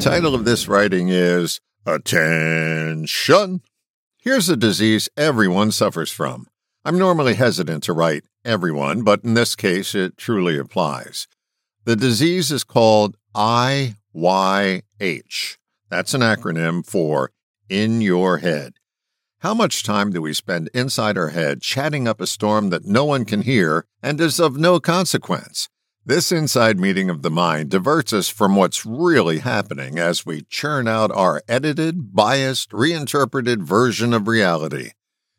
title of this writing is Attention! Here's a disease everyone suffers from. I'm normally hesitant to write everyone, but in this case, it truly applies. The disease is called IYH. That's an acronym for In Your Head. How much time do we spend inside our head chatting up a storm that no one can hear and is of no consequence? This inside meeting of the mind diverts us from what's really happening as we churn out our edited, biased, reinterpreted version of reality.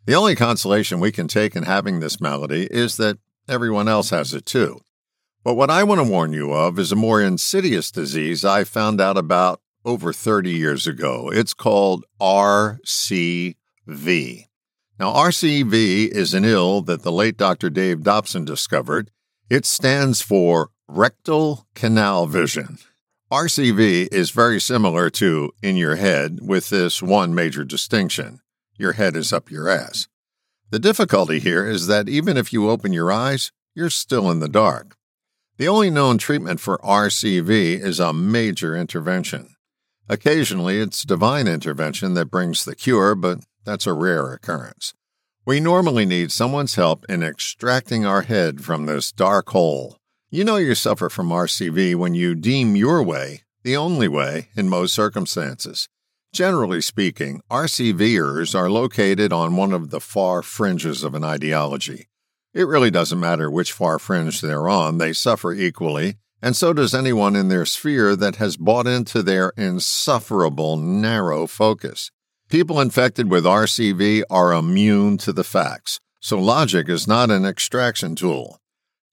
The only consolation we can take in having this malady is that everyone else has it too. But what I want to warn you of is a more insidious disease I found out about over 30 years ago. It's called RCV. Now, RCV is an ill that the late Dr. Dave Dobson discovered. It stands for rectal canal vision. RCV is very similar to in your head, with this one major distinction your head is up your ass. The difficulty here is that even if you open your eyes, you're still in the dark. The only known treatment for RCV is a major intervention. Occasionally, it's divine intervention that brings the cure, but that's a rare occurrence. We normally need someone's help in extracting our head from this dark hole. You know you suffer from RCV when you deem your way the only way in most circumstances. Generally speaking, RCVers are located on one of the far fringes of an ideology. It really doesn't matter which far fringe they're on, they suffer equally, and so does anyone in their sphere that has bought into their insufferable narrow focus. People infected with RCV are immune to the facts, so logic is not an extraction tool.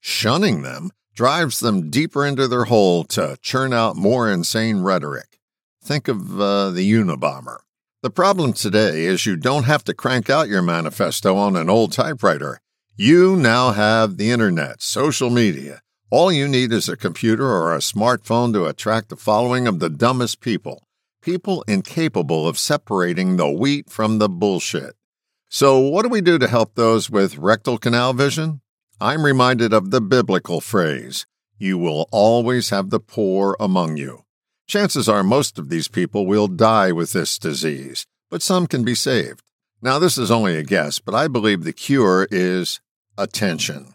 Shunning them drives them deeper into their hole to churn out more insane rhetoric. Think of uh, the Unabomber. The problem today is you don't have to crank out your manifesto on an old typewriter. You now have the internet, social media. All you need is a computer or a smartphone to attract the following of the dumbest people people incapable of separating the wheat from the bullshit. So, what do we do to help those with rectal canal vision? I'm reminded of the biblical phrase, You will always have the poor among you. Chances are most of these people will die with this disease, but some can be saved. Now, this is only a guess, but I believe the cure is attention.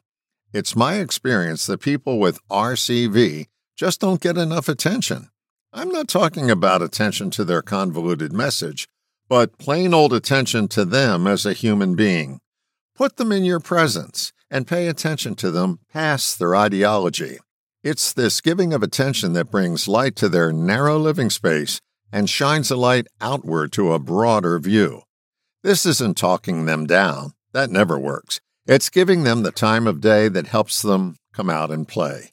It's my experience that people with RCV just don't get enough attention. I'm not talking about attention to their convoluted message, but plain old attention to them as a human being. Put them in your presence and pay attention to them past their ideology. It's this giving of attention that brings light to their narrow living space and shines a light outward to a broader view. This isn't talking them down, that never works. It's giving them the time of day that helps them come out and play.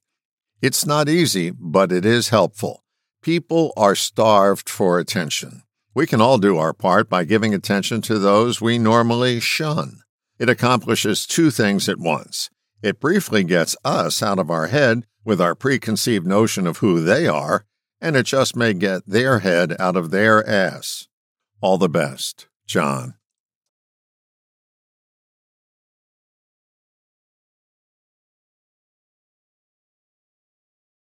It's not easy, but it is helpful. People are starved for attention. We can all do our part by giving attention to those we normally shun. It accomplishes two things at once. It briefly gets us out of our head with our preconceived notion of who they are, and it just may get their head out of their ass. All the best, John.